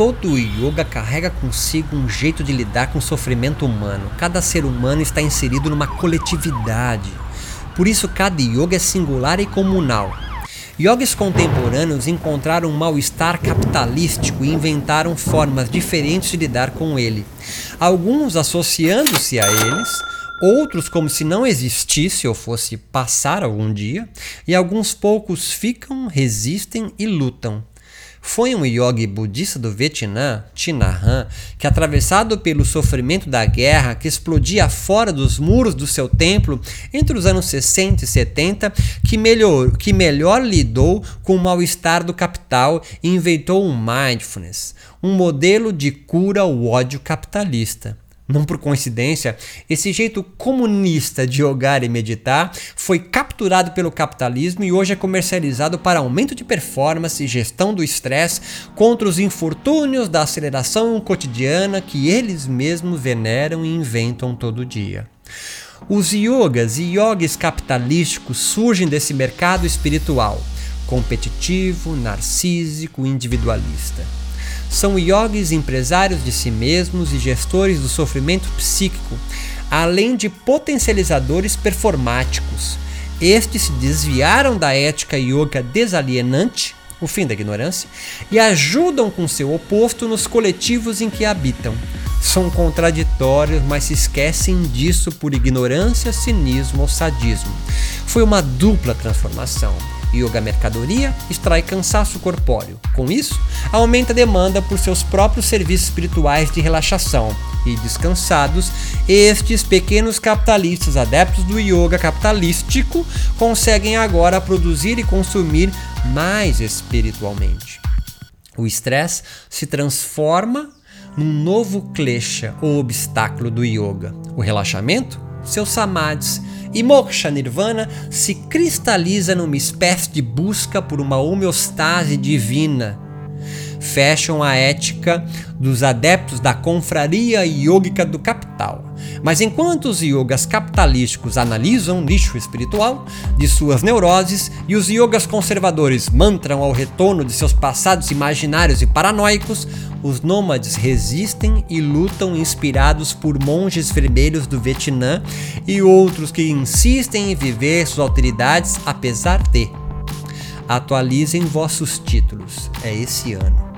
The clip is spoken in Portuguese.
Todo yoga carrega consigo um jeito de lidar com o sofrimento humano. Cada ser humano está inserido numa coletividade. Por isso, cada yoga é singular e comunal. Yogis contemporâneos encontraram um mal-estar capitalístico e inventaram formas diferentes de lidar com ele. Alguns associando-se a eles, outros como se não existisse ou fosse passar algum dia, e alguns poucos ficam, resistem e lutam. Foi um yogi budista do Vietnã, Thinahan, que atravessado pelo sofrimento da guerra que explodia fora dos muros do seu templo entre os anos 60 e 70, que melhor, que melhor lidou com o mal-estar do capital e inventou um mindfulness, um modelo de cura ao ódio capitalista. Não por coincidência, esse jeito comunista de jogar e meditar foi capturado pelo capitalismo e hoje é comercializado para aumento de performance e gestão do estresse contra os infortúnios da aceleração cotidiana que eles mesmos veneram e inventam todo dia. Os yogas e yogis capitalísticos surgem desse mercado espiritual, competitivo, narcísico, individualista. São yogis empresários de si mesmos e gestores do sofrimento psíquico, além de potencializadores performáticos. Estes se desviaram da ética yoga desalienante, o fim da ignorância, e ajudam com seu oposto nos coletivos em que habitam. São contraditórios, mas se esquecem disso por ignorância, cinismo ou sadismo. Foi uma dupla transformação. Yoga mercadoria extrai cansaço corpóreo. Com isso, aumenta a demanda por seus próprios serviços espirituais de relaxação. E descansados, estes pequenos capitalistas adeptos do yoga capitalístico conseguem agora produzir e consumir mais espiritualmente. O estresse se transforma num novo klesha ou obstáculo do yoga. O relaxamento, seus samadhis e Moksha Nirvana se cristaliza numa espécie de busca por uma homeostase divina. Fecham a ética dos adeptos da confraria yógica do capital. Mas enquanto os yogas capitalísticos analisam o lixo espiritual de suas neuroses e os yogas conservadores mantram ao retorno de seus passados imaginários e paranoicos, os nômades resistem e lutam inspirados por monges vermelhos do Vietnã e outros que insistem em viver suas alteridades apesar de. Atualizem vossos títulos, é esse ano.